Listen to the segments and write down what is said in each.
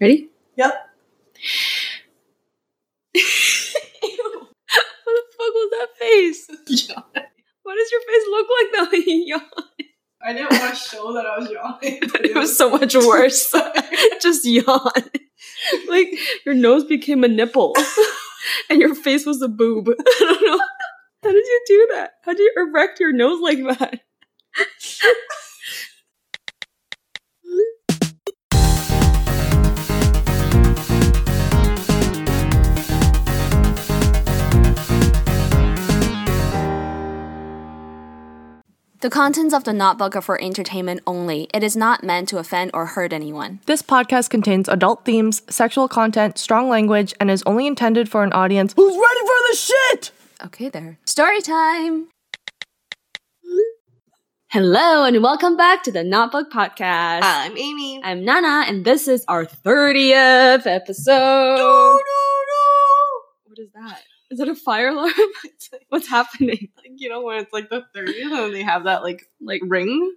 Ready? Yep. What the fuck was that face? Yeah. What does your face look like though? when you yawn? I didn't want to show that I was yawning. But it was so much worse. Just yawn. like your nose became a nipple, and your face was a boob. I don't know. How did you do that? How did you erect your nose like that? The contents of the Notebook are for entertainment only. It is not meant to offend or hurt anyone. This podcast contains adult themes, sexual content, strong language, and is only intended for an audience who's ready for the shit! Okay, there. Story time! Hello, and welcome back to the Notebook Podcast. I'm Amy. I'm Nana, and this is our 30th episode. What is that? Is that a fire alarm? Like, What's happening? like, you know when it's like the 30th and they have that like Like, ring?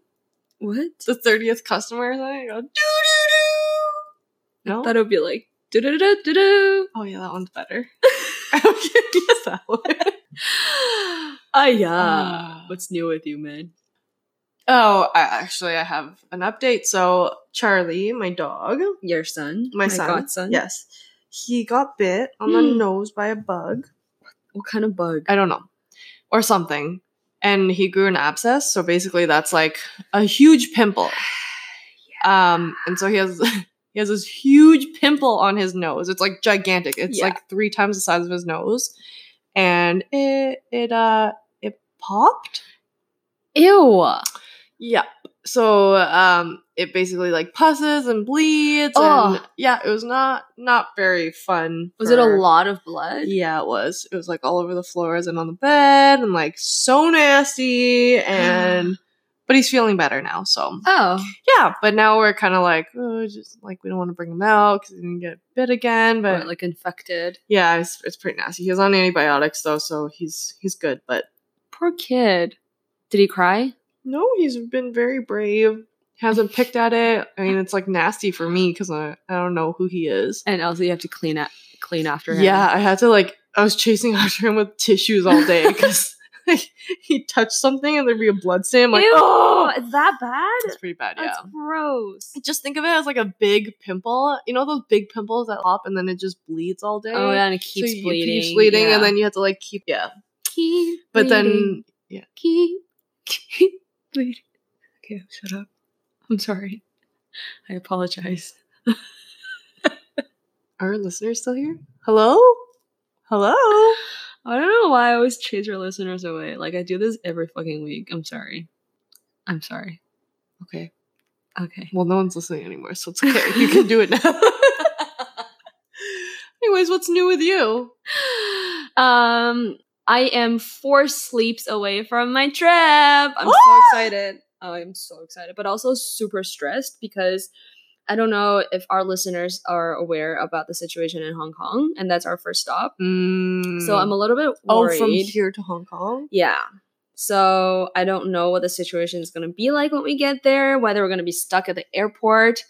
what? The 30th customer? You go, doo doo doo. No? it would be like, do do do do do. oh yeah, that one's better. I can use that one. Ah, yeah. Ah. What's new with you, man? Oh, I, actually, I have an update. So Charlie, my dog, Your son? my, son, godson? yes, he got bit on the Hmm. nose by a bug. What kind of bug? I don't know, or something, and he grew an abscess. So basically, that's like a huge pimple. Um, and so he has he has this huge pimple on his nose. It's like gigantic. It's Yeah. like three times the size of his nose, and it it uh it popped. Ew. Yep. So um it basically like pusses and bleeds Ugh. and yeah, it was not not very fun. Was it a lot of blood? Yeah, it was. It was like all over the floors and on the bed and like so nasty and but he's feeling better now, so Oh. yeah, but now we're kind of like, oh, just like we don't want to bring him out because he didn't get bit again. But Or, like infected. yeah, it's, it's pretty nasty. He's on antibiotics though, so he's he's good. But Poor kid. Did he cry? No, he's been very brave. Hasn't picked at it. I mean, it's like nasty for me because I I don't know who he is. And also you have to clean up clean after him. Yeah, I had to like I was chasing after him with tissues all day because like, he touched something and there'd be a blood stain. I'm like, Ew, oh, is that bad? it's pretty bad. That's yeah. gross. just think of it as like a big pimple. You know those big pimples that pop and then it just bleeds all day. Oh yeah, and it keeps you- bleeding. It keeps bleeding, yeah. and then you have to like keep yeah. keep But bleeding, then keep keep bleeding. Okay, shut up. I'm sorry. I apologize. are our listeners still here? Hello, hello. I don't know why I always chase your listeners away. Like I do this every fucking week. I'm sorry. I'm sorry. Okay, Okay. well no one's listening anymore, so it's okay. you can do it now. Anyways, what's new with you? um, I am four sleeps away from my trip. I'm so excited. Oh, I'm so excited, but also super stressed because I don't know if our listeners are aware about the situation in Hong Kong, and that's our first stop. Mm. So I'm a little bit oh worried. from here to Hong Kong. Yeah. So I don't know what the situation is going to be like when we get there. Whether we're going to be stuck at the airport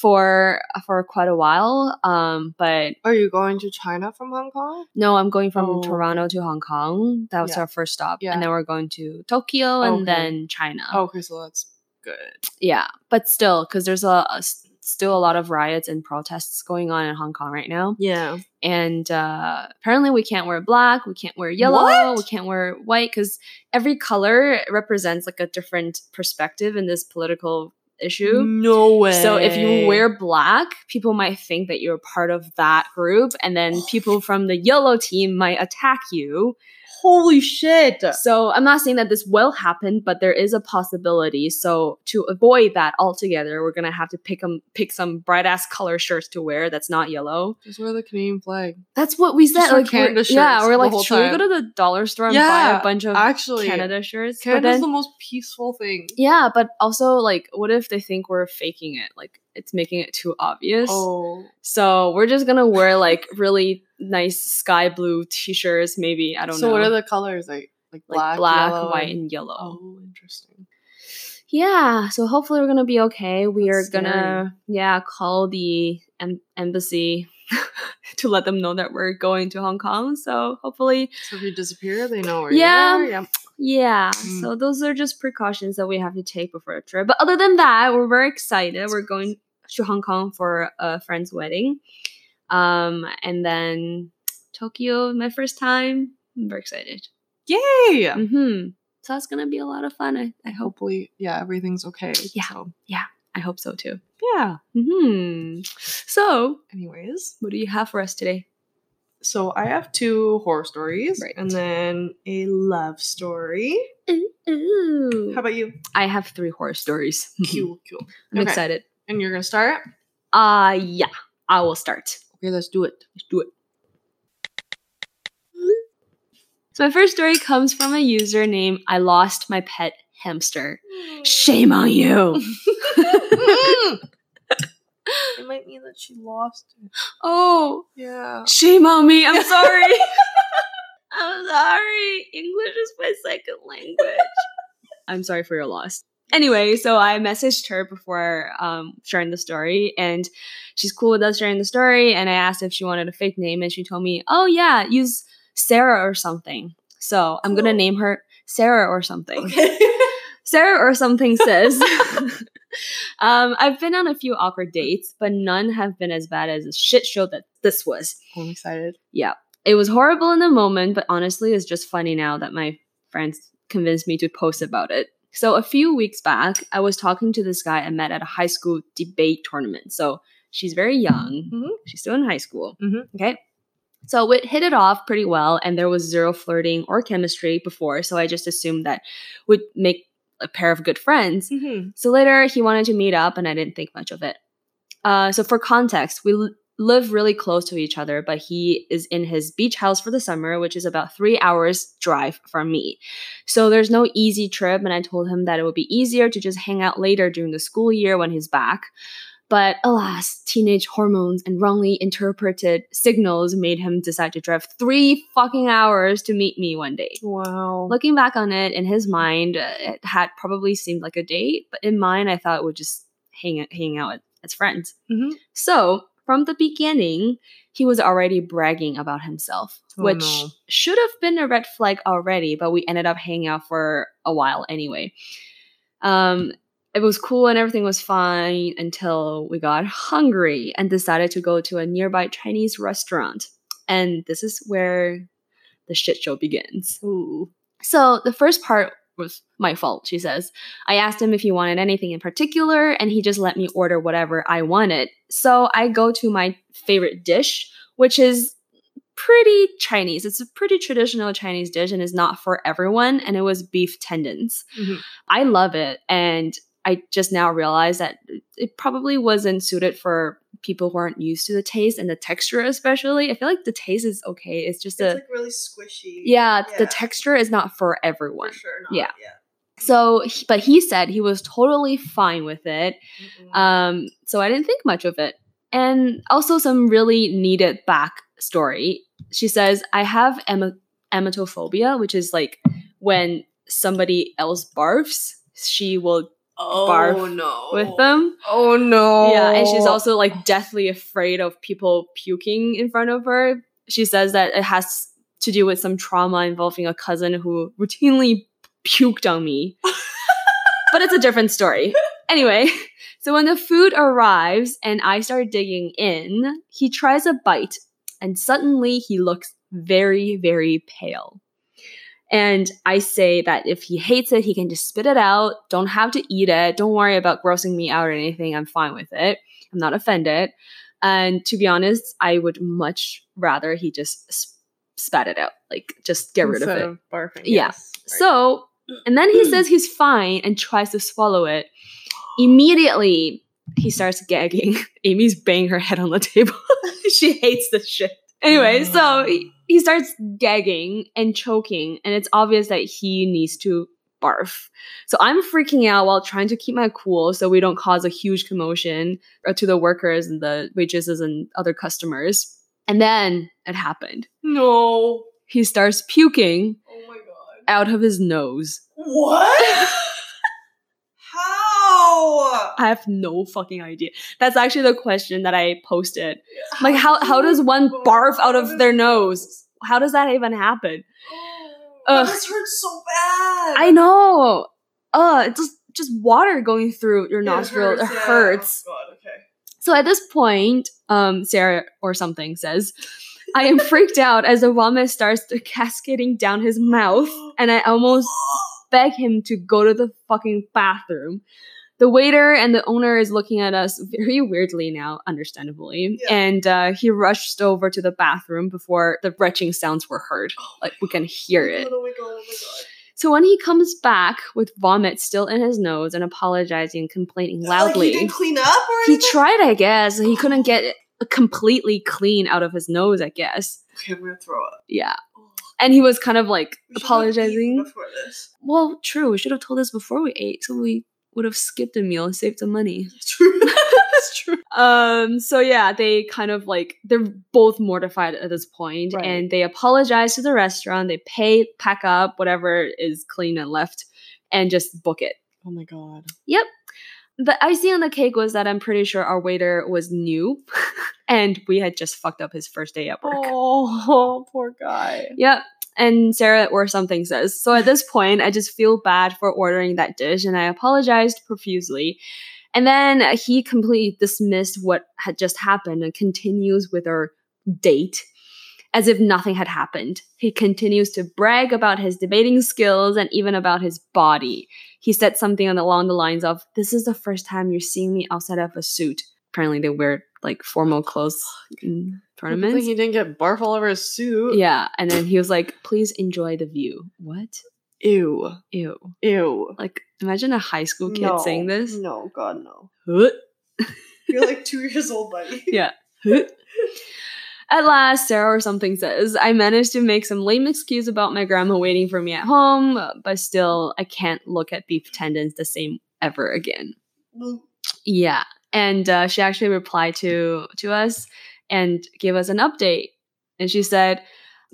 for for quite a while. Um, but Are you going to China from Hong Kong? no, I'm going from Oh. Toronto to Hong Kong. That was Yeah. our first stop, Yeah. and then we're going to Tokyo and Okay. then China. okay, so that's good. Yeah, but still, because there's a, a still a lot of riots and protests going on in Hong Kong right now. Yeah. and uh, apparently we can't wear black we can't wear yellow What? we can't wear white because every color represents like a different perspective in this political issue No way. so if you wear black people might think that you're part of that group and then people from the yellow team might attack you holy shit. so i'm not saying that this will happen but there is a possibility so to avoid that altogether we're gonna have to pick them pick some bright ass color shirts to wear that's not yellow Just wear the Canadian flag. that's what we said. Just wear Like, we're- Canada yeah, shirts we're like, whole should we go to the dollar store and buy a bunch of Actually, Canada shirts? but Canada's then, the most peaceful thing. yeah, but also like, what if they think we're faking it? Like, it's making it too obvious. Oh, So we're just gonna wear like really nice sky blue t-shirts. Maybe I don't so know. So what are the colors like? Like like black, black, yellow, white, and- yellow? Oh, interesting. Yeah. So hopefully we're gonna be okay. We That's are gonna yeah call the em- embassy to let them know that we're going to Hong Kong. So hopefully, So if you disappear, they know where Yeah. you are. Yeah. yeah. Mm. So those are just precautions that we have to take before a trip. But other than that, we're very excited. We're going to Hong Kong for a friend's wedding, um, and then Tokyo, my first time. I'm very excited. Yay! hmm So that's gonna be a lot of fun. I, I hope. Hopefully, yeah, everything's okay. Yeah. So, I hope so too. yeah. Hmm. So, Anyways, what do you have for us today? so I have two horror stories Right. and then a love story. Ooh. How about you? I have three horror stories. Cool, cool. I'm Okay. excited. And you're gonna start? Uh yeah. I will start. Okay, let's do it. Let's do it. So my first story comes from a user named I lost my pet hamster. Hmm. Shame on you. Hmm. it might mean that she lost it. oh, Yeah. shame on me. I'm sorry. I'm sorry. English is my second language. I'm sorry for your loss. Anyway, so I messaged her before um, sharing the story, and she's cool with us sharing the story. And I asked if she wanted a fake name, and she told me, "Oh yeah, use Sarah or something." So I'm gonna name her Sarah or something. Okay. Sarah or something says, um, I've been on a few awkward dates, but none have been as bad as the shit show that this was. I'm excited. Yeah. It was horrible in the moment, but honestly, it's just funny now that my friends convinced me to post about it. So a few weeks back, I was talking to this guy I met at a high school debate tournament. So she's very young. Mhm. She's still in high school. Mhm. Okay. So we hit it off pretty well, and there was zero flirting or chemistry before. So I just assumed that would make a pair of good friends. Mm-hmm. So later, he wanted to meet up, and I didn't think much of it. Uh, so for context, we live really close to each other, but he is in his beach house for the summer, which is about three hours drive from me. So there's no easy trip, and I told him that it would be easier to just hang out later during the school year when he's back. But alas, teenage hormones and wrongly interpreted signals made him decide to drive three fucking hours to meet me one day. Wow. Looking back on it, in his mind, uh, it had probably seemed like a date, but in mine, I thought it would just hang hang out as friends. Mhm. So from the beginning, he was already bragging about himself, Oh, which no. should have been a red flag already, but we ended up hanging out for a while anyway. Um, it was cool and everything was fine until we got hungry and decided to go to a nearby Chinese restaurant. And this is where the shit show begins. Ooh. So the first part was my fault, she says. I asked him if he wanted anything in particular, and he just let me order whatever I wanted. So I go to my favorite dish, which is pretty Chinese. It's a pretty traditional Chinese dish and is not for everyone, and it was beef tendons. Mhm. I love it, and I just now realize that it probably wasn't suited for people who aren't used to the taste and the texture, especially. I feel like the taste is okay. It's just a really squishy. yeah, the texture is not for everyone. sure. not, Yeah. So, but he said he was totally fine with it. Um, so I didn't think much of it. And also some really needed back story She says, I have em- emetophobia, which is like when somebody else barfs, she will oh barf no. with them. Oh no. Yeah, and she's also like deathly afraid of people puking in front of her. She says that it has to do with some trauma involving a cousin who routinely puked on me. but it's a different story. Anyway, so when the food arrives and I start digging in, he tries a bite and suddenly he looks very, very pale. And I say that if he hates it, he can just spit it out. Don't have to eat it. Don't worry about grossing me out or anything. I'm fine with it. I'm not offended. And to be honest, I would much rather he just sp- spat it out. Like, just get rid of Instead it. barfing. Yeah. yes. Right. So, and then he says he's fine and tries to swallow it. Immediately, he starts gagging. Amy's banging her head on the table. she hates this shit. Anyway, so he, he starts gagging and choking, and it's obvious that he needs to barf. So I'm freaking out while trying to keep my cool so we don't cause a huge commotion uh, to the workers and the waitresses and other customers. And then it happened. no. He starts puking Oh my god. out of his nose. What? I have no fucking idea. That's actually the question that I posted. Like, how how does one barf out of their nose? How does that even happen? Oh, Ugh. this hurts so bad. I know. Uh, it's just just water going through your Yeah, nostril. It yeah. hurts. Oh, God, okay. So at this point, um, Sarah or something says, I am freaked out as the vomit starts cascading down his mouth, and I almost beg him to go to the fucking bathroom. The waiter and the owner is looking at us very weirdly now, understandably, Yeah. and uh, he rushed over to the bathroom before the retching sounds were heard. Like we can hear it. Oh my god, oh my god. So when he comes back with vomit still in his nose and apologizing and complaining loudly, Like he didn't clean up or he tried, I guess. He couldn't get it completely clean out of his nose, I guess. Okay, I'm gonna throw up. Yeah. And he was kind of like We should have eaten apologizing. this. Well, true. We should have told us before we ate, so we would have skipped a meal and saved some money. That's true. That's true. Um, so yeah, they kind of like they're both mortified at this point, Right. and they apologize to the restaurant. They pay, pack up whatever is clean and left, and just book it. Oh my god. Yep. The icing on the cake was that I'm pretty sure our waiter was new, and we had just fucked up his first day at work. Oh, poor guy. Yep. And Sarah or something says, So at this point, I just feel bad for ordering that dish and I apologized profusely. And then he completely dismissed what had just happened and continues with our date as if nothing had happened. He continues to brag about his debating skills and even about his body. He said something along the lines of, This is the first time you're seeing me outside of a suit. Apparently, they wear like formal clothes in tournaments. think he didn't get barf all over his suit. Yeah, and then he was like, "Please enjoy the view." What? Ew. Ew! Ew. Like, imagine a high school kid no. saying this. No, God, no. You're like two years old, buddy. Yeah. At last, Sarah or something says, I managed to make some lame excuse about my grandma waiting for me at home, but still, I can't look at beef tendons the same ever again. Yeah. And uh, she actually replied to to us and gave us an update. And she said,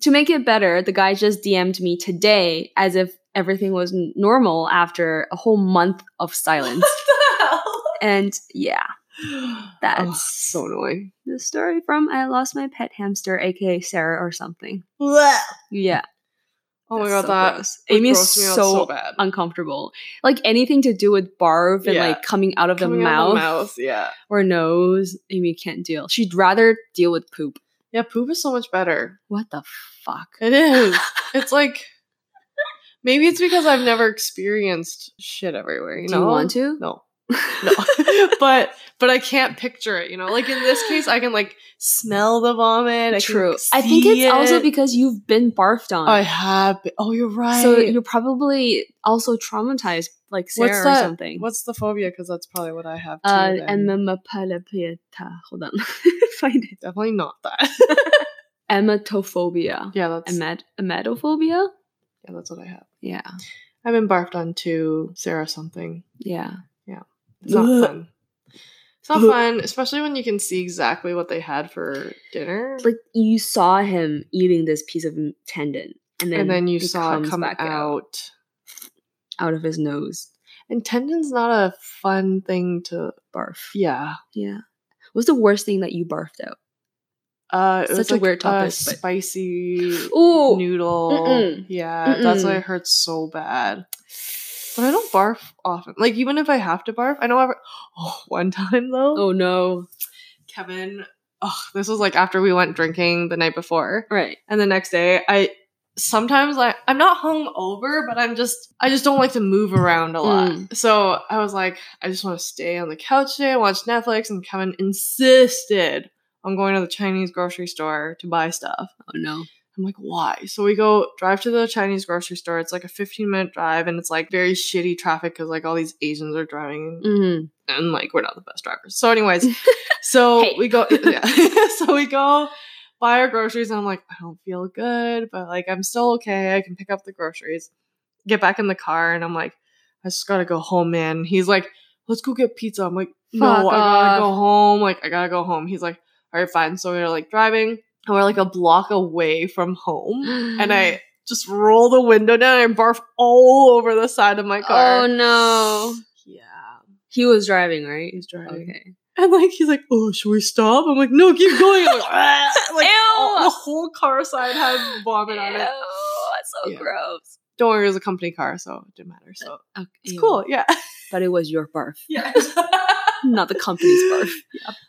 to make it better, the guy just DM'd me today as if everything was n- normal after a whole month of silence. and yeah, That's- Oh, so annoying. the story from I lost my pet hamster, aka Sarah or something. Blech. Yeah. Oh my god, so that gross. gross me out so bad. uncomfortable. Like anything to do with barf and Yeah. like coming out of Coming the, out mouth of the mouth, yeah. or nose, Amy can't deal. She'd rather deal with poop. Yeah, poop is so much better. What the fuck? It is. it's like maybe it's because I've never experienced shit everywhere. You Do know? you want to? No. No. but but I can't picture it, you know? Like in this case I can like smell the vomit. I True. I think it's see also because you've been barfed on. I have been- Oh, you're right. So you're probably also traumatized, like Sarah What's or something. What's the phobia? Because that's probably what I have too. uh. Hold on, find it. Definitely not that. Emetophobia. yeah, that's Emet- emetophobia. yeah, that's what I have. Yeah, I've been barfed on to Sarah something. yeah. It's not fun. It's not fun, especially when you can see exactly what they had for dinner. Like you saw him eating this piece of tendon, and then and then you saw it come back out. out of his nose. And tendon's not a fun thing to Barf. yeah. Yeah. What's the worst thing that you barfed out? Uh it Such was a like weird topic, A but- spicy Ooh. noodle. Mm-mm. Yeah, that's why it hurts so bad. But I don't barf often. Like even if I have to barf, I know I've oh one time though. Oh no. Kevin, oh, this was like after we went drinking the night before. Right. And the next day, I sometimes like I'm not hung over, but I'm just I just don't like to move around a lot. Mm. So I was like, I just want to stay on the couch today, and watch Netflix, and Kevin insisted on going to the Chinese grocery store to buy stuff. Oh no. I'm like, why? So we go drive to the Chinese grocery store. It's like a 15 minute drive, and it's like very shitty traffic because like all these Asians are driving Mm-hmm. and like we're not the best drivers. So, anyways, so Hey. we go, yeah. so we go buy our groceries, and I'm like, I don't feel good, but like I'm still okay. I can pick up the groceries. Get back in the car, and I'm like, I just gotta go home, man. He's like, let's go get pizza. I'm like, no, Fuck I gotta off. go home. Like, I gotta go home. He's like, all right, fine. So we're like driving, and we're like a block away from home, and I just roll the window down and barf all over the side of my car. Oh no. Yeah. He was driving, right? He's driving. Okay. And like he's like, oh, should we stop? I'm like, no, keep going. I'm like, "Ah." like Ew. all- the whole car side had vomit on it. Ew, that's so Yeah. gross. Don't worry, it was a company car, so it didn't matter. So Okay, it's cool. Yeah. But it was your barf. Yeah. Not the company's barf.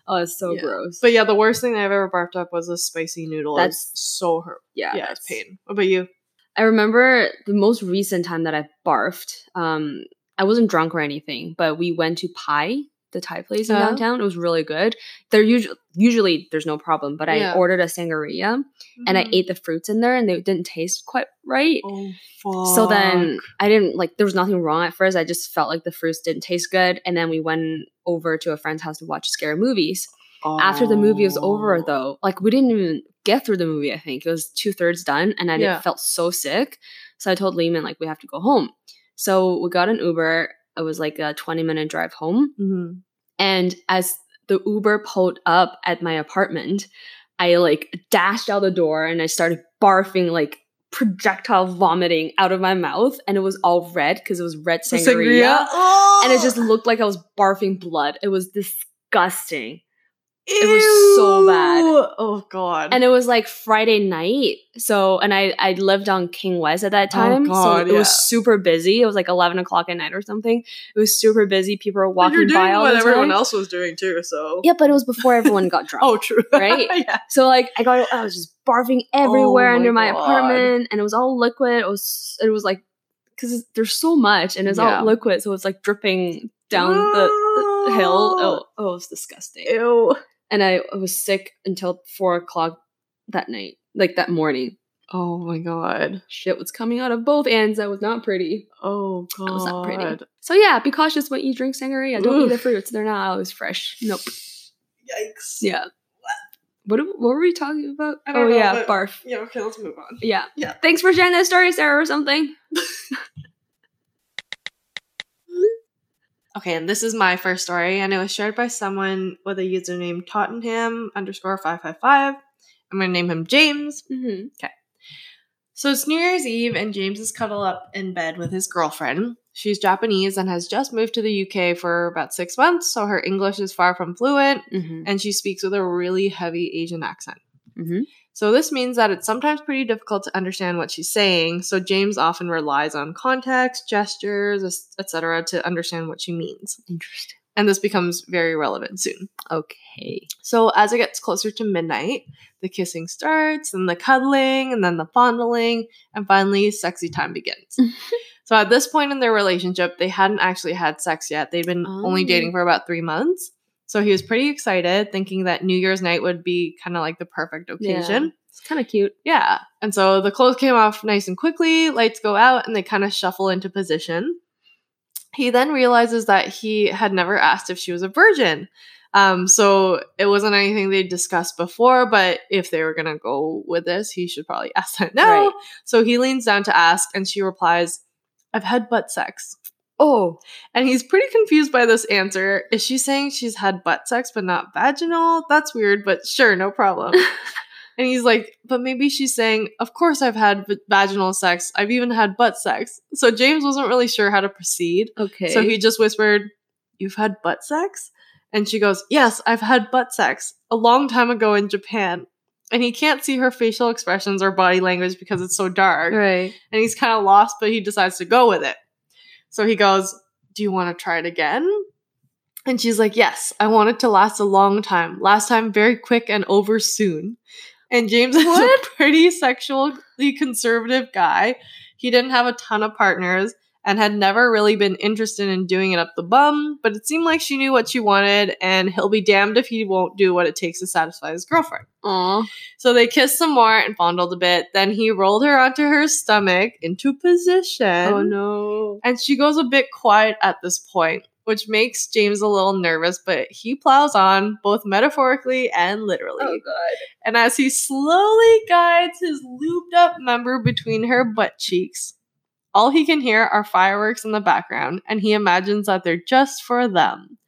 Oh, it's so Yeah. gross. but yeah, the worst thing I've ever barfed up was a spicy noodle. That's- That's so hurt. yeah, Yeah, it's pain. What about you? I remember the most recent time that I barfed. Um, I wasn't drunk or anything, but we went to Pai, the Thai place in Uh-huh. downtown. It was really good. They're usually usually there's no problem, but I ordered a sangria and I ate the fruits in there, and they didn't taste quite right. Oh. So then I didn't like there was nothing wrong at first. I just felt like the fruits didn't taste good. And then we went over to a friend's house to watch scary movies. After the movie was over Oh. though, like we didn't even get through the movie, I think. It was two thirds done and I Yeah. felt so sick. So I told Lehman like we have to go home. So we got an Uber. It was like a 20 minute drive home. Mhm. And as the Uber pulled up at my apartment, I like dashed out the door and I started barfing like projectile vomiting out of my mouth and it was all red because it was red The sangria, Oh! and it just looked like I was barfing blood. It was disgusting. It was so bad. Oh god. And it was like Friday night. So and I I lived on King West at that Oh, time. God, so it yeah. was super busy. It was like eleven o'clock at night or something. It was super busy. People were walking by all what the everyone else was doing too. So Yeah, but it was before everyone got drunk. Oh, true. Right? yeah. So like I got I was just barfing oh, everywhere Oh under my God. apartment and it was all liquid. It was it was like because there's so much and it's Yeah. all liquid, so it's like dripping down the, the hill. Oh, oh, it was disgusting. Ew. And I, I was sick until four o'clock that night, like that morning. Oh my god. Shit was coming out of both ends. That was not pretty. Oh god. That was not pretty. So yeah, be cautious when you drink sangria. Don't eat the Oof. fruits; they're not always fresh. Nope. Yikes. Yeah. What what were we talking about? Oh know, yeah, but- barf. Yeah. Okay. Let's move on. Yeah. Yeah. Thanks for sharing that story, Sarah, or something. Okay, and this is my first story, and it was shared by someone with a username Tottenham underscore five five five. I'm gonna name him James. Mm-hmm. Okay. So it's New Year's Eve, and James is cuddled up in bed with his girlfriend. She's Japanese and has just moved to the UK for about six months, so her English is far from fluent, Mm-hmm. and she speaks with a really heavy Asian accent. Mm-hmm. So this means that it's sometimes pretty difficult to understand what she's saying. So James often relies on context, gestures, etc., to understand what she means. Interesting. And this becomes very relevant soon. Okay. So as it gets closer to midnight, the kissing starts, and the cuddling, and then the fondling, and finally, sexy time begins. so at this point in their relationship, they hadn't actually had sex yet. They'd been only Oh. dating for about three months. So he was pretty excited, thinking that New Year's night would be kind of like the perfect occasion. It's kind of cute. Yeah. And so the clothes came off nice and quickly, lights go out, and they kind of shuffle into position. He then realizes that he had never asked if she was a virgin. Um, so it wasn't anything they'd discussed before, but if they were gonna go with this, he should probably ask that now. Right. So he leans down to ask, and she replies, I've had butt sex. Oh. And he's pretty confused by this answer. Is she saying she's had butt sex but not vaginal? That's weird, but sure, no problem. and he's like, but maybe she's saying, of course I've had v- vaginal sex. I've even had butt sex. So James wasn't really sure how to proceed. Okay. So he just whispered, You've had butt sex? And she goes, Yes, I've had butt sex a long time ago in Japan. And he can't see her facial expressions or body language because it's so dark Right. and he's kind of lost, but he decides to go with it. So he goes, Do you want to try it again? And she's like, Yes, I want it to last a long time. Last time, very quick and over soon. And James is What? a pretty sexually conservative guy. He didn't have a ton of partners and had never really been interested in doing it up the bum, but it seemed like she knew what she wanted, and he'll be damned if he won't do what it takes to satisfy his girlfriend. Aw. So they kissed some more and fondled a bit. Then he rolled her onto her stomach into position. Oh no. And she goes a bit quiet at this point, which makes James a little nervous, but he plows on, both metaphorically and literally. Oh god. And as he slowly guides his looped up member between her butt cheeks, all he can hear are fireworks in the background, and he imagines that they're just for them.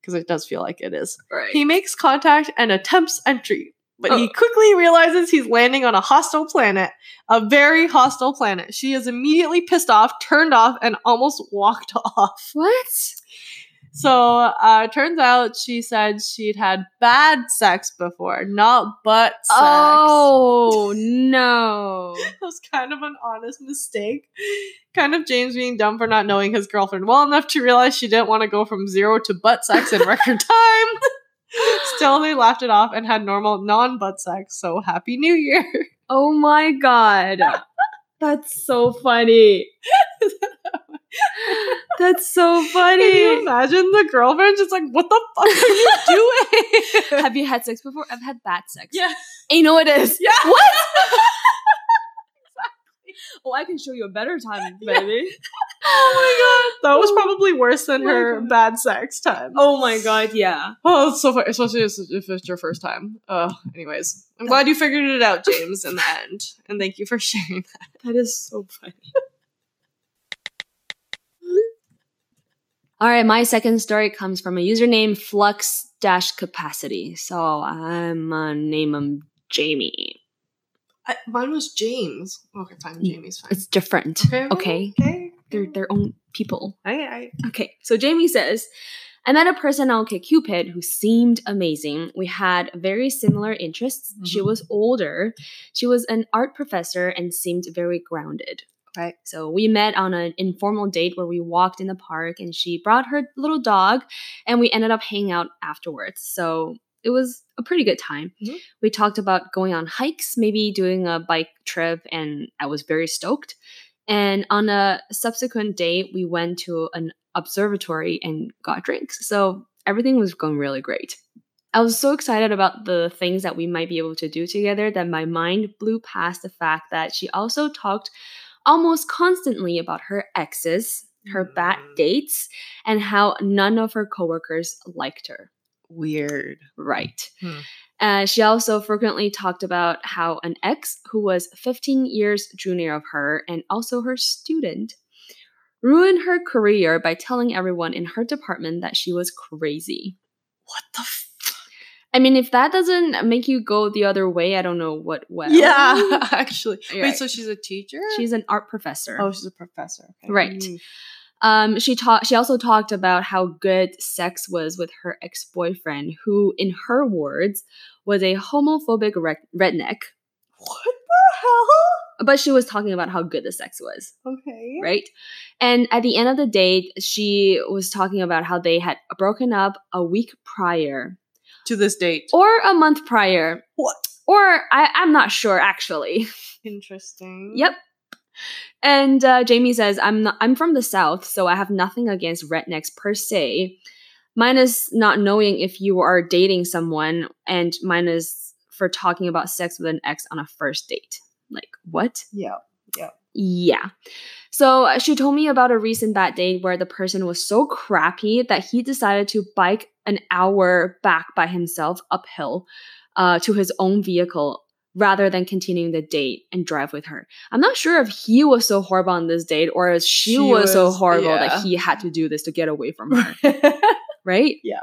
Because it does feel like it is. Right. He makes contact and attempts entry, but he Oh. quickly realizes he's landing on a hostile planet, a very hostile planet. She is immediately pissed off, turned off, and almost walked off. what? So uh turns out she said she'd had bad sex before, not butt sex. Oh no. It was kind of an honest mistake. Kind of James being dumb for not knowing his girlfriend well enough to realize she didn't want to go from zero to butt sex in record time. Still, they laughed it off and had normal non butt sex. So happy New Year! Oh my god. That's so funny. That's so funny. Can you imagine the girlfriend just like, what the fuck are you doing? Have you had sex before? I've had bad sex. Yeah. You know it is. Yeah. What? Oh, I can show you a better time, baby. oh my god, that was probably worse than Oh her God. bad sex time. Oh my god, yeah. Oh, it's so funny, especially if if it's your first time. Uh, anyways, I'm glad you figured it out, James, in the end, and thank you for sharing that. That is so funny. All right, my second story comes from a username flux dash capacity. So I'm gonna name him Jamie. I, mine was James. Okay, fine. Jamie's fine. It's different. okay. Okay. Okay. They're their own people. I, I, Okay, so Jamie says, I met a person on OkCupid who seemed amazing. We had very similar interests. She Mhm. was older. She was an art professor and seemed very grounded. Right. So we met on an informal date where we walked in the park and she brought her little dog and we ended up hanging out afterwards. So it was a pretty good time. Mhm. We talked about going on hikes, maybe doing a bike trip, and I was very stoked. And on a subsequent date, we went to an observatory and got drinks. So everything was going really great. I was so excited about the things that we might be able to do together that my mind blew past the fact that she also talked almost constantly about her exes, her bad Mm. dates, and how none of her coworkers liked her. weird. Right. Hmm. Uh, she also frequently talked about how an ex who was 15 years junior of her and also her student ruined her career by telling everyone in her department that she was crazy. What the? I mean, if that doesn't make you go the other way, I don't know what will. yeah, actually. Wait, right. so she's a teacher? She's an art professor. oh, she's a professor. Okay. Right. Mm. Um, she taught. She also talked about how good sex was with her ex-boyfriend, who, in her words, was a homophobic re- redneck. What the hell? But she was talking about how good the sex was, Okay. right? And at the end of the date, she was talking about how they had broken up a week prior, To this date. or a month prior, What? or I, I'm not sure actually. Interesting. Yep. And uh, Jamie says, "I'm not, I'm from the South, so I have nothing against rednecks per se. Minus not knowing if you are dating someone, and minus for talking about sex with an ex on a first date. Like what? Yeah. Yeah. Yeah." So uh, she told me about a recent bad date where the person was so crappy that he decided to bike an hour back by himself uphill uh, to his own vehicle rather than continuing the date and drive with her. I'm not sure if he was so horrible on this date or if she, She was, so horrible yeah. that he had to do this to get away from her. right? Yeah.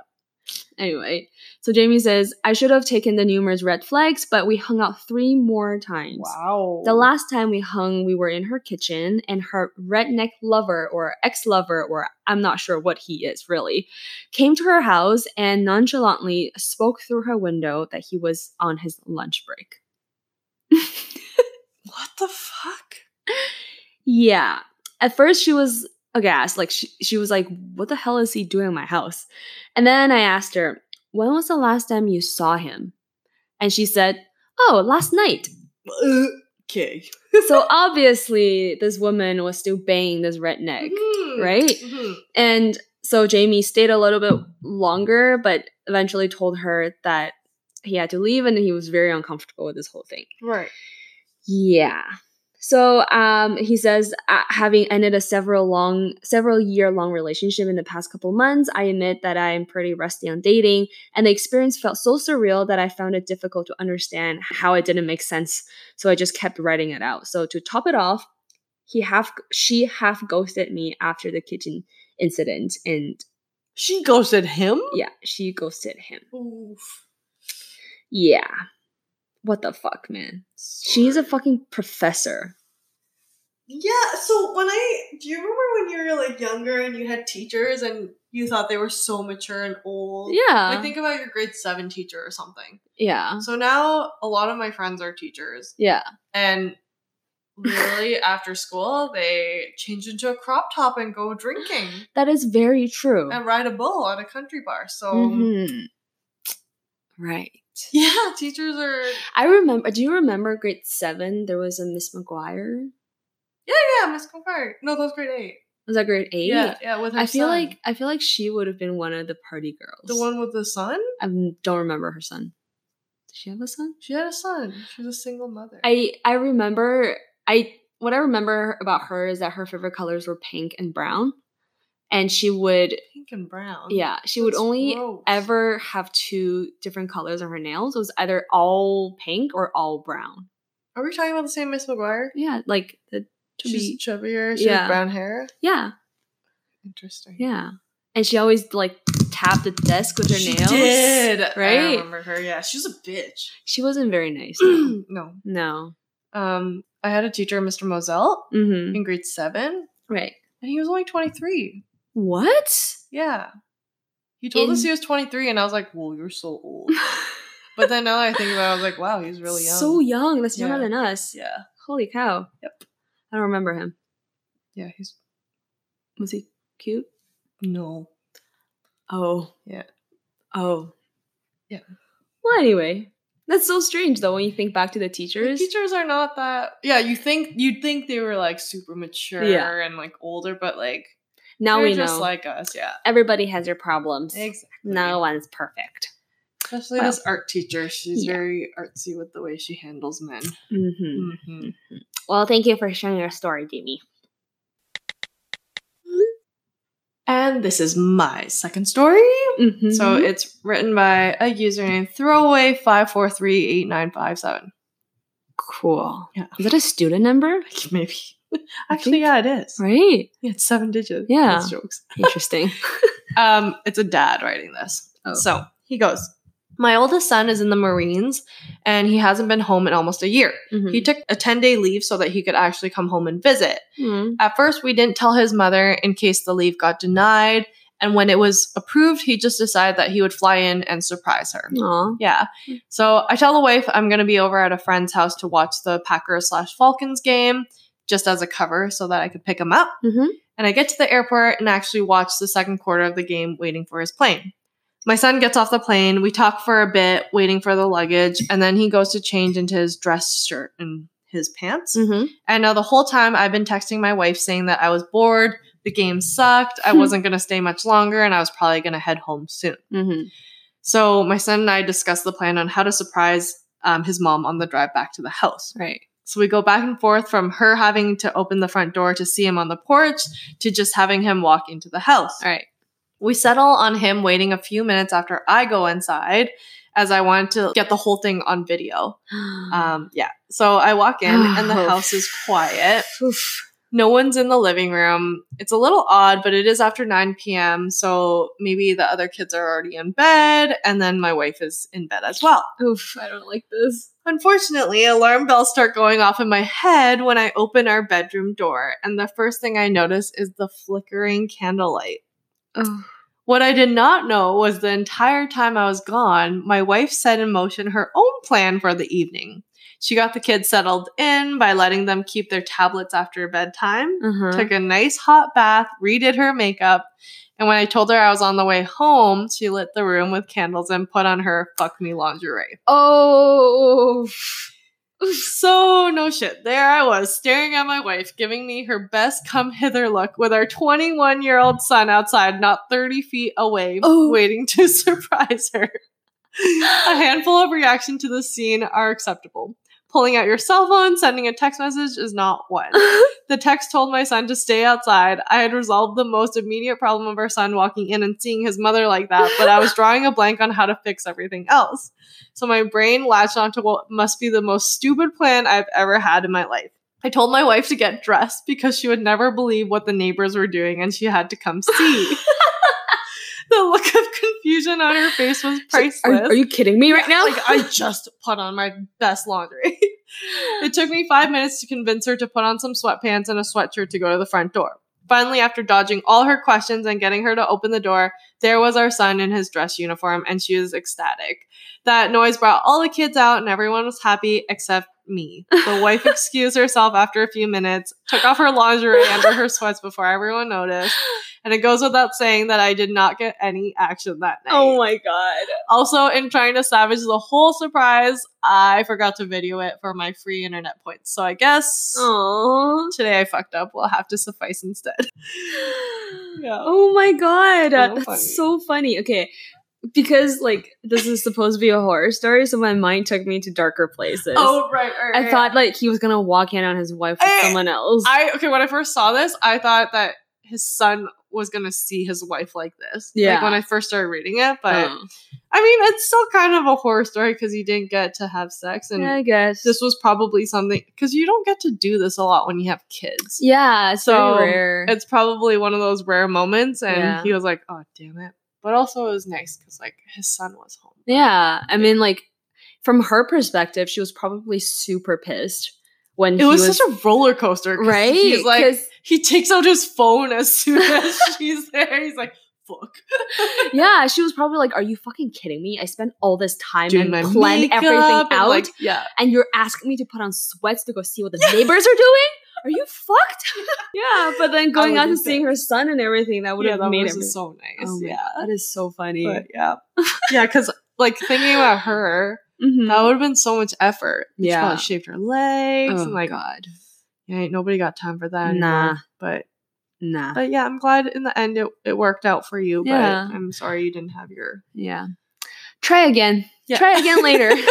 Anyway, so Jamie says, I should have taken the numerous red flags, but we hung out three more times. wow. The last time we hung, we were in her kitchen, and her redneck lover or ex lover, or I'm not sure what he is really, came to her house and nonchalantly spoke through her window that he was on his lunch break. What the fuck? Yeah. At first, she was aghast. Like, she, she was like, What the hell is he doing in my house? And then I asked her, When was the last time you saw him? And she said, Oh, last night. Okay. so obviously, this woman was still banging this redneck. Mhm. right? Mhm. And so Jamie stayed a little bit longer, but eventually told her that he had to leave and he was very uncomfortable with this whole thing. Right. Yeah. So um, he says, uh, having ended a several long, several year long relationship in the past couple months, I admit that I am pretty rusty on dating, and the experience felt so surreal that I found it difficult to understand how it didn't make sense. So I just kept writing it out. So to top it off, he half, she half ghosted me after the kitchen incident, and She ghosted him? yeah, she ghosted him. Oof. Yeah. What the fuck, man? She's a fucking professor. Yeah, so when I do you remember when you were like younger and you had teachers and you thought they were so mature and old? Yeah. Like think about your grade seven teacher or something. yeah. So now a lot of my friends are teachers Yeah. and literally after school they change into a crop top and go drinking That is very true. and ride a bull at a country bar. So Mhm. Right. yeah, teachers are I remember. Do you remember grade seven? There was a Miss McGuire. Yeah, yeah, Miss McGuire. No, that was grade eight. Was that grade eight? Yeah, yeah, with her I feel son. like I feel like she would have been one of the party girls. the one with the son? I don't remember her son. Did she have a son? She had a son. She was a single mother. I I remember I what I remember about her is that her favorite colors were pink and brown, and she would pink and brown. yeah she would only gross. ever have two different colors on her nails. It was either all pink or all brown. Are we talking about the same Miss McGuire? Yeah, like the She's chubbier. She Yeah. has brown hair. yeah Interesting. yeah, and she always like tapped the desk with her She nails. did. I right? remember her. Yeah, she was a bitch. She wasn't very nice. no. no. Um, I had a teacher, Mr. Moselle, Mm-hmm. in grade seven, Right. and he was only 23. What? Yeah. He told us he was 23, and I was like, well, you're so old. But then now that I think about it, I was like, wow, he's really young. So young. That's younger Yeah. than us. yeah. Holy cow. Yep. I don't remember him. Yeah, he's Was he cute? no. Oh. Yeah. Oh. Yeah. Well, anyway, that's so strange though when you think back to the The teachers. teachers are not that. Yeah, you think you'd think they were like super mature Yeah. and like older, but like now they're we just know. like us. Yeah, Everybody has their problems. exactly. No one's perfect. especially Well, this art teacher. She's yeah. very artsy with the way she handles men. hmm Mhm. Well, thank you for sharing your story, Jamie. And this is my second story. Mm-hmm. So it's written by a username throwaway five four three eight nine five seven. cool. Yeah. Is that a student number? Maybe. Actually, yeah, it is. Right. Yeah, it's seven digits. Yeah. That's jokes. Interesting. Um, it's a dad writing this. Oh. So he goes, My oldest son is in the Marines and he hasn't been home in almost a year. Mhm. He took a 10 day leave so that he could actually come home and visit. Mhm. At first, we didn't tell his mother in case the leave got denied. And when it was approved, he just decided that he would fly in and surprise her. Aw. Yeah. So I tell the wife I'm going to be over at a friend's house to watch the Packers slash Falcons game just as a cover so that I could pick him up. Mhm. And I get to the airport and actually watch the second quarter of the game waiting for his plane. My son gets off the plane. We talk for a bit, waiting for the luggage, and then he goes to change into his dress shirt and his pants. Mhm. And now the whole time I've been texting my wife saying that I was bored, the game sucked, I Hmm. wasn't going to stay much longer, and I was probably going to head home soon. Mhm. So my son and I discussed the plan on how to surprise um, his mom on the drive back to the house. Right. So we go back and forth from her having to open the front door to see him on the porch to just having him walk into the house. All right. We settle on him waiting a few minutes after I go inside as I wanted to get the whole thing on video. Um, yeah. So I walk in and the house is quiet. Oof. No one's in the living room. It's a little odd, but it is after 9 p.m. So maybe the other kids are already in bed, and then my wife is in bed as well. Oof. I don't like this. Unfortunately, alarm bells start going off in my head when I open our bedroom door, and the first thing I notice is the flickering candlelight. Oh. What I did not know was the entire time I was gone, my wife set in motion her own plan for the evening. She got the kids settled in by letting them keep their tablets after bedtime, Uh-huh. took a nice hot bath, redid her makeup, and when I told her I was on the way home, she lit the room with candles and put on her fuck me lingerie. Oh. So, no shit. There I was, staring at my wife, giving me her best come hither look with our 21 year old son outside, not 30 feet away, Oh. waiting to surprise her. a handful of reaction to the scene are acceptable. Pulling out your cell phone, sending a text message is not one. The text told my son to stay outside. I had resolved the most immediate problem of our son walking in and seeing his mother like that, but I was drawing a blank on how to fix everything else. So my brain latched onto what must be the most stupid plan I've ever had in my life. I told my wife to get dressed because she would never believe what the neighbors were doing and she had to come see. the look of confusion on her face was priceless. Are, are you kidding me right now? Like I just put on my best laundry. It took me five minutes to convince her to put on some sweatpants and a sweatshirt to go to the front door. Finally, after dodging all her questions and getting her to open the door, there was our son in his dress uniform, and she was ecstatic. That noise brought all the kids out, and everyone was happy except me. The wife excused herself after a few minutes, took off her lingerie under her sweats before everyone noticed, and it goes without saying that I did not get any action that night. Oh my god. Also, in trying to salvage the whole surprise, I forgot to video it for my free internet points. So I guess Aww. today I fucked up. We'll have to suffice instead. Yeah. Oh my god. So That's funny. so funny. Okay. Because like this is supposed to be a horror story, so my mind took me to darker places. Oh right, right. I right. thought like he was gonna walk in on his wife with I- someone else. I okay. When I first saw this, I thought that his son was gonna see his wife like this. Yeah. Like when I first started reading it, but Oh. I mean, it's still kind of a horror story because he didn't get to have sex, and Yeah, I guess. this was probably something because you don't get to do this a lot when you have kids. yeah, it's So. It's probably one of those rare moments, and Yeah. he was like, "Oh, damn it!" But also, it was nice because like his son was home. yeah, I mean, like from her perspective, she was probably super pissed when It he was, was, such a roller coaster, right. He's like, he takes out his phone as soon as she's there. He's like, "Fuck." yeah, she was probably like, "Are you fucking kidding me? I spent all this time Doing and planned everything and, out, like, yeah. and you're asking me to put on sweats to go see what the neighbors are doing? Are you fucked?" yeah, but then going out be seeing her son and everything, that would yeah, have that made it so nice. Oh yeah, God, that is so funny. but yeah, yeah, because like thinking about her, Mhm. that would have been so much effort. She Yeah. probably shaved her legs Oh and like, God, ain't nobody got time for that. Nah. anymore. but nah. but yeah, I'm glad in the end it, it worked out for you. Yeah. But I'm sorry you didn't have your. Yeah. Try again. Yeah. Try again later.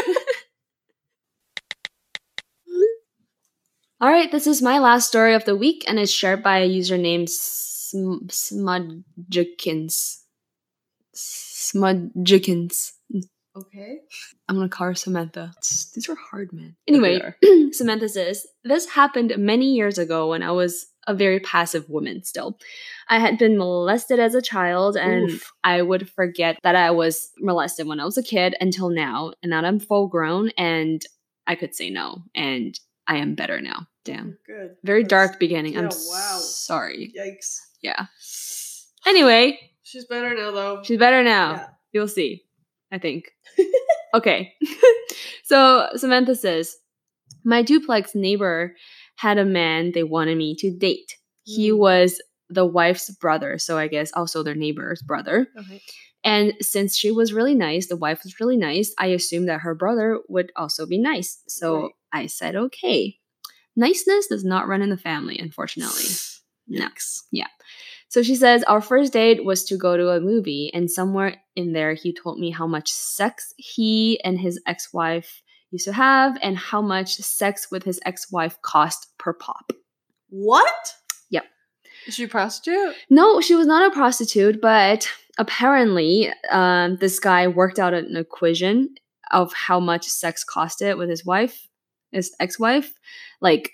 All right, this is my last story of the week, and it's shared by a user named Sm- Smudgikins. Okay. I'm gonna call her Samantha. These were hard, men. Anyway. Samantha says, This happened many years ago when I was a very passive woman still. I had been molested as a child, and Oof. I would forget that I was molested when I was a kid until now. And now I'm full grown and I could say no. And I am better now. Damn. Oh, good. Very That's- dark beginning. I'm wow. sorry. Yikes. Yeah. Anyway, She's better now though. she's better now. Yeah. You'll see. I think. okay. so Samantha says, My duplex neighbor had a man they wanted me to date. He Mm. was the wife's brother, so I guess also their neighbor's brother. Okay. And since she was really nice, the wife was really nice, I assumed that her brother would also be nice. So Right. I said, okay. Niceness does not run in the family, unfortunately. Next. Yeah. So she says, Our first date was to go to a movie, and somewhere in there, he told me how much sex he and his ex wife used to have and how much sex with his ex wife cost per pop. What? Yep. Is she a prostitute? No, she was not a prostitute, but apparently, um, this guy worked out an equation of how much sex cost it with his wife, his ex wife. Like,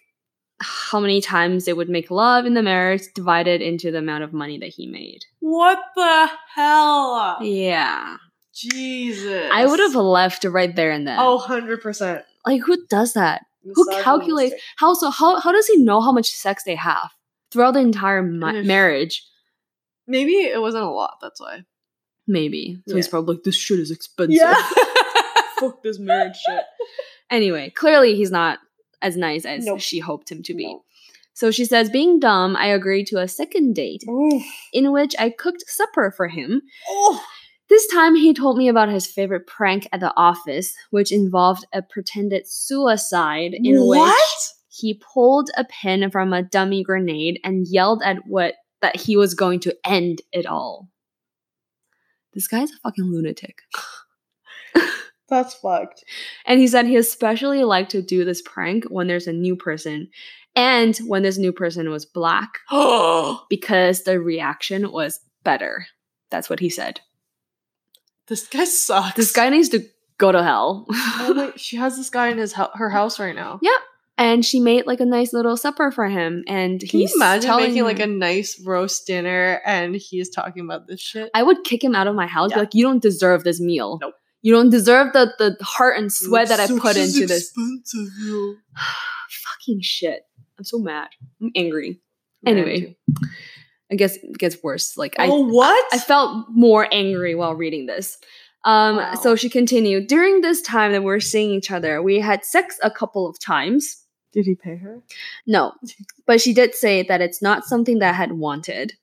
how many times they would make love in the marriage divided into the amount of money that he made. What the hell? Yeah. Jesus. I would have left right there and then. Oh, 100%. like who does that? Who calculates how so how how does he know how much sex they have throughout the entire ma- marriage? Maybe it wasn't a lot, that's why. Maybe. So he's probably like this shit is expensive. Yeah. Fuck this marriage shit. Anyway, clearly he's not as nice as Nope. she hoped him to be. No. So she says, being dumb, I agreed to a second date Oof. in which I cooked supper for him. Oh. This time he told me about his favorite prank at the office, which involved a pretended suicide in which What? he pulled a pin from a dummy grenade and yelled at what that he was going to end it all. This guy's a fucking lunatic. That's fucked. And he said he especially liked to do this prank when there's a new person and when this new person was black Oh. because the reaction was better. That's what he said. This guy sucks. This guy needs to go to hell. Oh wait, she has this guy in his hou- her house right now. Yeah. and she made like a nice little supper for him and Can you he's imagine telling making like a nice roast dinner and he's talking about this shit? I would kick him out of my house. be Yeah. Like, you don't deserve this meal. Nope. You don't deserve the the heart and sweat that I put into this. Fucking shit. I'm so mad. I'm angry. Anyway, I guess it gets worse. Like I oh, what? I felt more angry while reading this. Um, Wow. so she continued, during this time that we we're seeing each other, we had sex a couple of times. Did he pay her? No, but she did say that it's not something that I had wanted.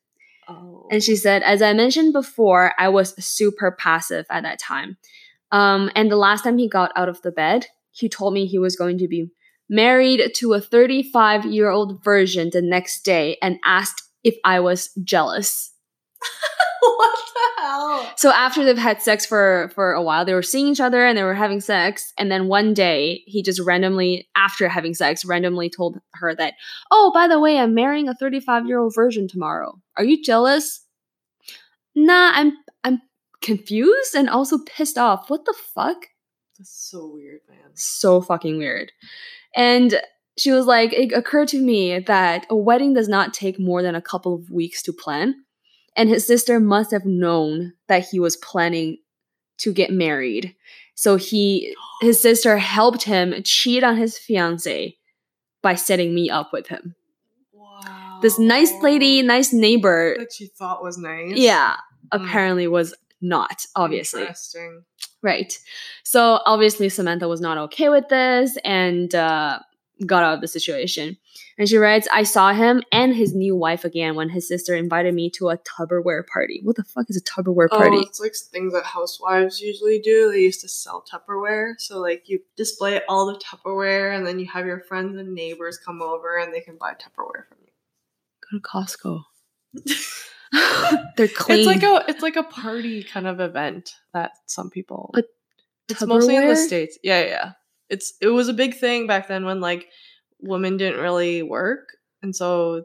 Oh. And she said, as I mentioned before, I was super passive at that time. Um, and the last time he got out of the bed, he told me he was going to be married to a 35 year old virgin the next day and asked if I was jealous. what the hell? So after they've had sex for for a while, they were seeing each other and they were having sex. And then one day, he just randomly, after having sex, randomly told her that, "Oh, by the way, I'm marrying a 35 year old virgin tomorrow. Are you jealous?" Nah, I'm I'm confused and also pissed off. What the fuck? That's so weird, man. So fucking weird. And she was like, it occurred to me that a wedding does not take more than a couple of weeks to plan. And his sister must have known that he was planning to get married. So he his sister helped him cheat on his fiance by setting me up with him. Wow. This nice lady, nice neighbor, that she thought was nice. yeah, Mm. apparently was not, obviously. Interesting. Right. So obviously Samantha was not okay with this and uh, got out of the situation. And she writes, I saw him and his new wife again when his sister invited me to a Tupperware party. What the fuck is a Tupperware party? Oh, it's like things that housewives usually do. They used to sell Tupperware. So like you display all the Tupperware and then you have your friends and neighbors come over and they can buy Tupperware from you. Go to Costco. They're clean. It's like a it's like a party kind of event that some people But it's mostly in the States. Yeah, yeah. It's it was a big thing back then when like women didn't really work. And so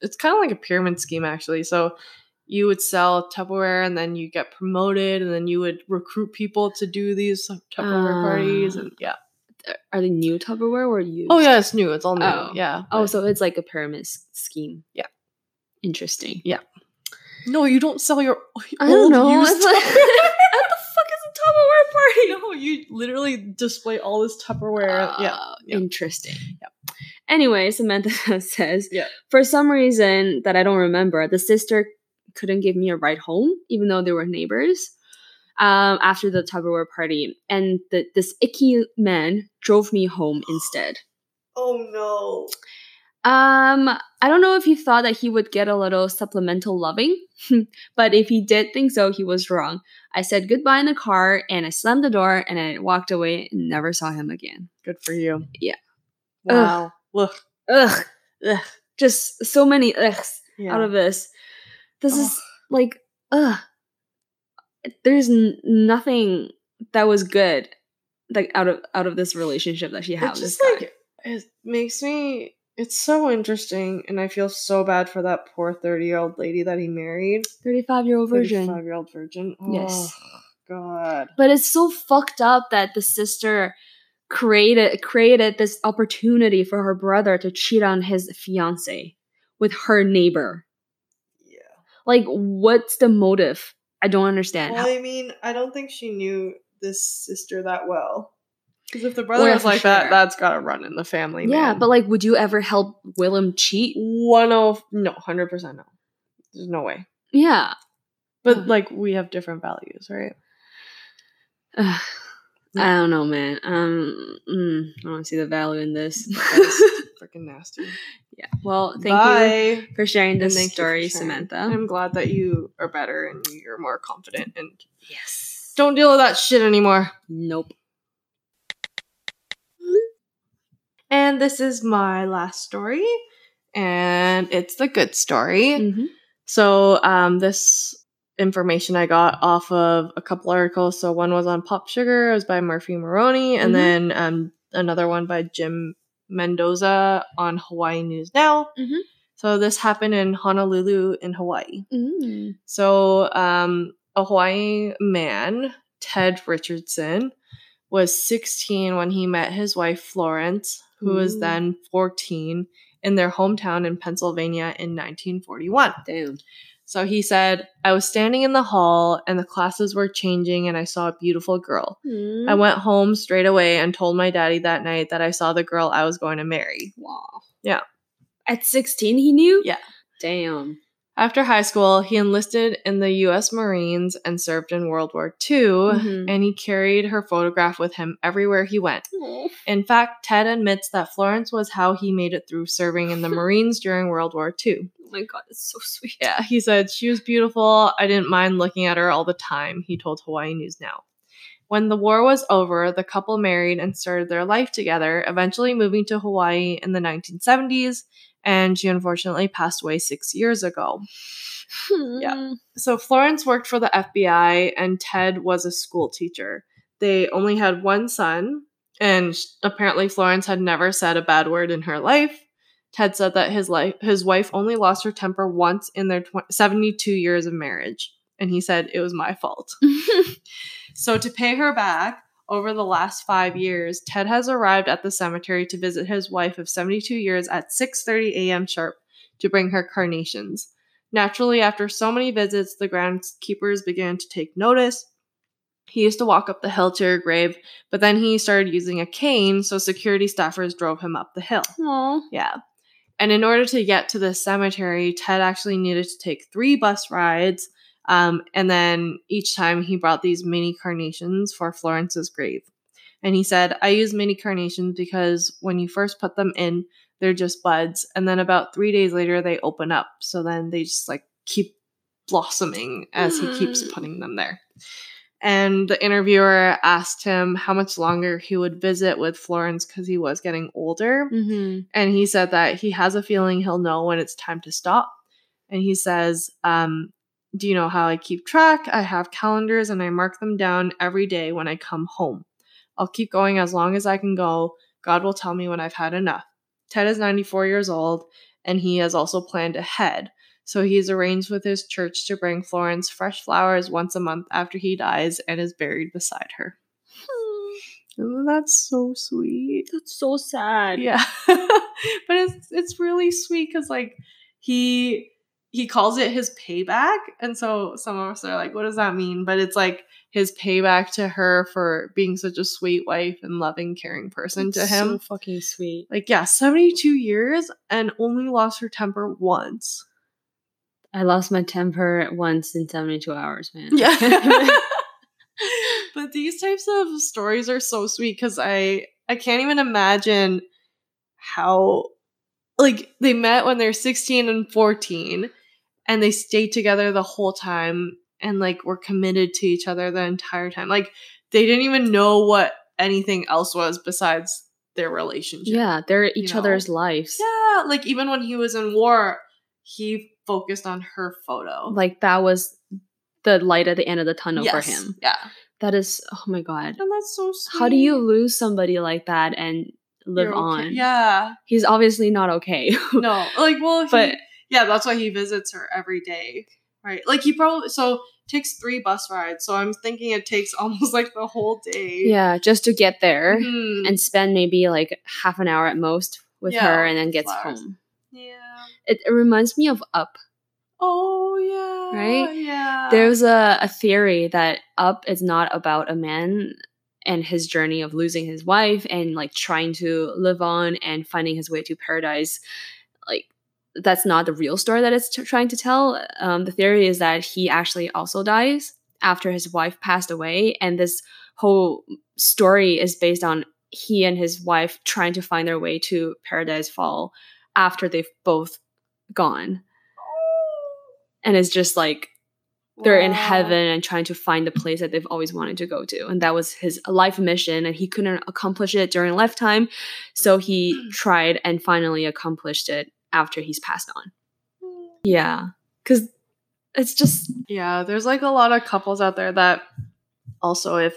it's kind of like a pyramid scheme actually. So you would sell Tupperware and then you get promoted and then you would recruit people to do these Tupperware parties Ah. and yeah. Are they new Tupperware or used? Oh yeah, it's new. It's all new. Oh. Yeah. Oh, so it's like a pyramid scheme. Yeah. Interesting. Yeah. No, you don't sell your I don't know. used like, what the fuck is a Tupperware party? no, you literally display all this Tupperware. yeah. Uh, yeah. Interesting. Anyway, Samantha says, Yeah. for some reason that I don't remember, the sister couldn't give me a ride home, even though they were neighbors. Um, after the Tupperware party, and the, this icky man drove me home instead. Oh no. Um, I don't know if he thought that he would get a little supplemental loving, but if he did think so, he was wrong. I said goodbye in the car and I slammed the door and I walked away and never saw him again. Good for you. Yeah. Wow. Ugh. Ugh, Ugh. just so many ughs Yeah. out of this. This Ugh. is like, ugh. There's n- nothing that was good, like out of out of this relationship that she had it just like it makes me it's so interesting and i feel so bad for that poor 30 year old lady that he married Thirty-five year old virgin. 35 year old virgin oh, Yes. oh, god But it's so fucked up that the sister created created this opportunity for her brother to cheat on his fiance with her neighbor. yeah Like, what's the motive? I don't understand. well i mean i don't think she knew this sister that well because if the brother was like that sure. that's gotta run in the family yeah, man. but like, would you ever help Willem cheat? one oh no 100% no there's no way Yeah. but like we have different values right. I don't know, man. Um, mm, I don't see the value in this. Freaking nasty yeah. Well, thank you for sharing this story, sharing. Samantha. I'm glad that you are better and you're more confident and yes. don't deal with that shit anymore. Nope. And this is my last story, and it's the good story. Mm-hmm. So, um, this information I got off of a couple articles. So, one was on Pop Sugar, it was by Murphy Moroney, and Mhm. then um, another one by Jim Mendoza on Hawaii News Now. Mhm. So, this happened in Honolulu, in Hawaii. Mm. So, um, a Hawaii man, Ted Richardson, was 16 when he met his wife Florence, who was then 14, in their hometown in Pennsylvania in 1941. Damn. So he said, I was standing in the hall and the classes were changing and I saw a beautiful girl. I mm. went home straight away and told my daddy that night that I saw the girl I was going to marry. Wow. Yeah. At 16, he knew? Yeah. Damn. After high school, he enlisted in the US Marines and served in World War II, Mhm. and he carried her photograph with him everywhere he went. In fact, Ted admits that Florence was how he made it through serving in the Marines during World War II. Oh my god, it's so sweet. Yeah, he said, She was beautiful. I didn't mind looking at her all the time, he told Hawaii News Now. When the war was over, the couple married and started their life together, eventually moving to Hawaii in the 1970s, and she unfortunately passed away six years ago. Yeah. Hmm. So Florence worked for the FBI and Ted was a school teacher. They only had one son, and apparently Florence had never said a bad word in her life. Ted said that his life his wife only lost her temper once in their tw- 72 years of marriage, and he said it was my fault. So to pay her back over the last 5 years, Ted has arrived at the cemetery to visit his wife of 72 years at 6:30 a.m. sharp to bring her carnations. Naturally, after so many visits, the groundskeepers began to take notice. He used to walk up the hill to her grave, but then he started using a cane, so security staffers drove him up the hill. Aw. Yeah. And in order to get to the cemetery, Ted actually needed to take three bus rides. Um, and then each time he brought these mini carnations for Florence's grave. And he said, I use mini carnations because when you first put them in, they're just buds. And then about three days later, they open up. So then they just like keep blossoming as he keeps Mm. putting them there. And the interviewer asked him how much longer he would visit with Florence because he was getting older. Mm-hmm. And he said that he has a feeling he'll know when it's time to stop. And he says, um, Do you know how I keep track? I have calendars and I mark them down every day when I come home. I'll keep going as long as I can go. God will tell me when I've had enough. Ted is 94 years old and he has also planned ahead. So he's arranged with his church to bring Florence fresh flowers once a month after he dies and is buried beside her. Hmm. Isn't so sweet? That's so sad. Yeah. but it's it's really sweet because like he he calls it his payback. And so some of us are like, what does that mean? But it's like his payback to her for being such a sweet wife and loving, caring person to That's him. So fucking sweet. like, yeah, 72 years and only lost her temper once. I lost my temper once in 72 hours, man. Yeah. but these types of stories are so sweet because I I can't even imagine how like they met when they're 16 and 14 and they stayed together the whole time and like were committed to each other the entire time. Like they didn't even know what anything else was besides their relationship. yeah, they're each know? other's lives. Yeah, like even when he was in war, he focused on her photo. Like that was the light at the end of the tunnel for him. Yeah. That is, oh my god. And that's so sweet. How do you lose somebody like that and live okay. on? Yeah. He's obviously not okay. No. Like, well, he, But- yeah, that's why he visits her every day. Right. Like he probably so takes three bus rides. So I'm thinking it takes almost like the whole day. yeah, just to get there Mhm. and spend maybe like half an hour at most with Yeah, her and then gets flowers. home. yeah. It, it reminds me of Up. Oh yeah. Right? Yeah. There's a, a theory that Up is not about a man and his journey of losing his wife and like trying to live on and finding his way to paradise. Like that's not the real story that it's t- trying to tell. Um, the theory is that he actually also dies after his wife passed away, and this whole story is based on he and his wife trying to find their way to Paradise Fall after they've both gone. And it's just like they're in heaven and trying to find the place that they've always wanted to go to. And that was his life mission, and he couldn't accomplish it during lifetime. So he tried and finally accomplished it after he's passed on. Yeah. Because it's just, Yeah, there's like a lot of couples out there that also, if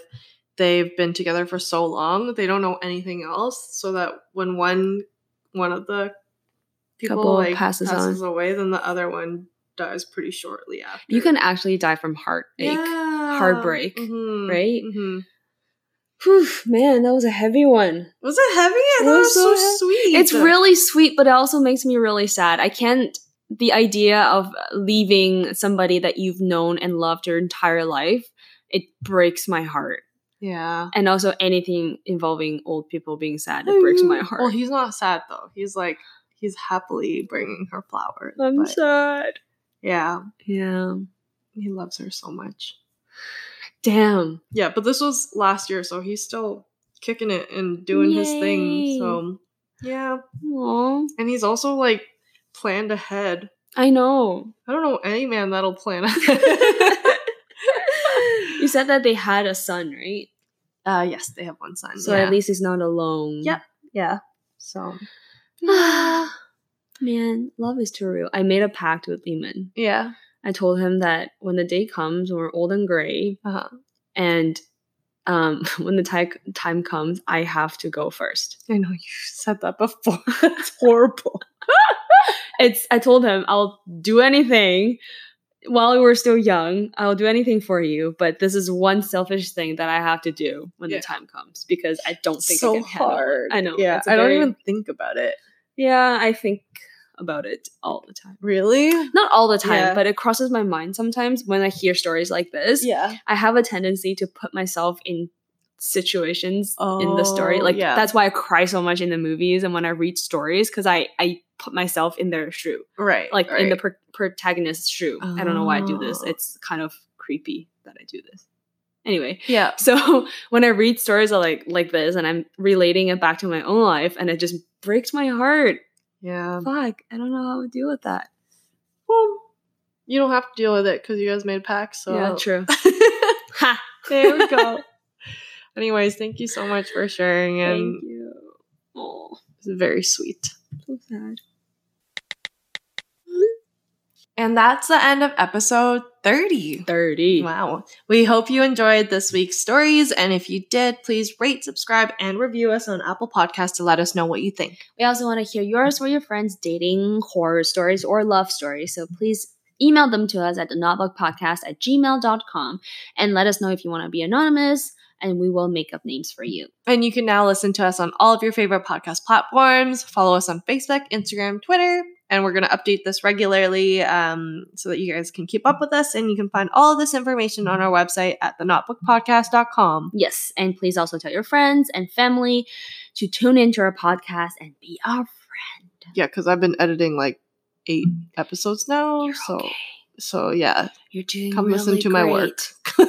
they've been together for so long, they don't know anything else. So that when one one of the people Couple like passes passes, away, then the other one dies pretty shortly after. you can actually die from heartache. heartbreak, Mhm, right? mhm. Whew, man, that was a heavy one. Was it heavy? I It thought it was was so so sweet. It's really sweet, but it also makes me really sad. I can't the idea of leaving somebody that you've known and loved your entire life, it breaks my heart. Yeah. And also anything involving old people being sad, it breaks my heart. Well, he's not sad though. He's like he's happily bringing her flowers. I'm sad. yeah, Yeah. he loves her so much. Damn. Yeah, but this was last year, so he's still kicking it and doing his thing. So yeah, Aw. and he's also like planned ahead. I know. I don't know any man that'll plan ahead. you said that they had a son, right? uh, yes, they have one son. So yeah. at least he's not alone. Yep. yeah. So Man, love is too real. I made a pact with Lehman. yeah. I told him that when the day comes when we're old and gray, Uh-huh. and um, when the time time comes, I have to go first. I know you said that before. That's horrible. It's I told him I'll do anything while we're still young. I'll do anything for you, but this is one selfish thing that I have to do when Yeah. the time comes because I don't think I so can handle it. hard. I know. Yeah, I don't even think about it. Yeah, I think about it all the time. Really? Not all the time, Yeah. but it crosses my mind sometimes when I hear stories like this. Yeah. I have a tendency to put myself in situations in the story. Oh, Like yeah. that's why I cry so much in the movies and when I read stories because I I put myself in their shoe, Right. like in the pro- protagonist's shoe. I don't know why I do this. Oh. It's kind of creepy that I do this. Anyway, yeah. so when I read stories like like this and I'm relating it back to my own life and it just breaks my heart. Yeah. Fuck, I don't know how to deal with that. Well, you don't have to deal with it because you guys made packs. So Yeah, true. Ha. there we go. Anyways, thank you so much for sharing, and Thank you. Oh, it's very sweet. so sad. And that's the end of episode 30. 30. Wow. We hope you enjoyed this week's stories. And if you did, please rate, subscribe, and review us on Apple Podcasts to let us know what you think. We also want to hear yours or your friends' dating, horror stories, or love stories. So please email them to us at the notebookpodcast at gmail.com and let us know if you want to be anonymous and we will make up names for you. And you can now listen to us on all of your favorite podcast platforms. Follow us on Facebook, Instagram, Twitter. And we're going to update this regularly um, so that you guys can keep up with us. And you can find all of this information on our website at thenotebookpodcast.com. Yes, and please also tell your friends and family to tune into our podcast and be our friend. Yeah, because I've been editing like eight episodes now. You're so, okay. so yeah, You're doing come listen really to my great. work.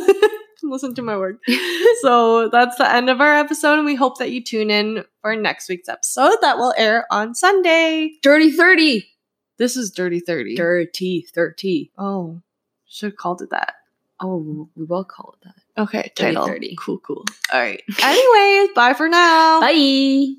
Listen to my work. so that's the end of our episode, and we hope that you tune in for next week's episode that will air on Sunday. Dirty 30. This is Dirty 30. Dirty 30. Oh, should have called it that. Oh, we will call it that. Okay, Dirty title. 30. Cool, cool. All right. Anyways, bye for now. Bye.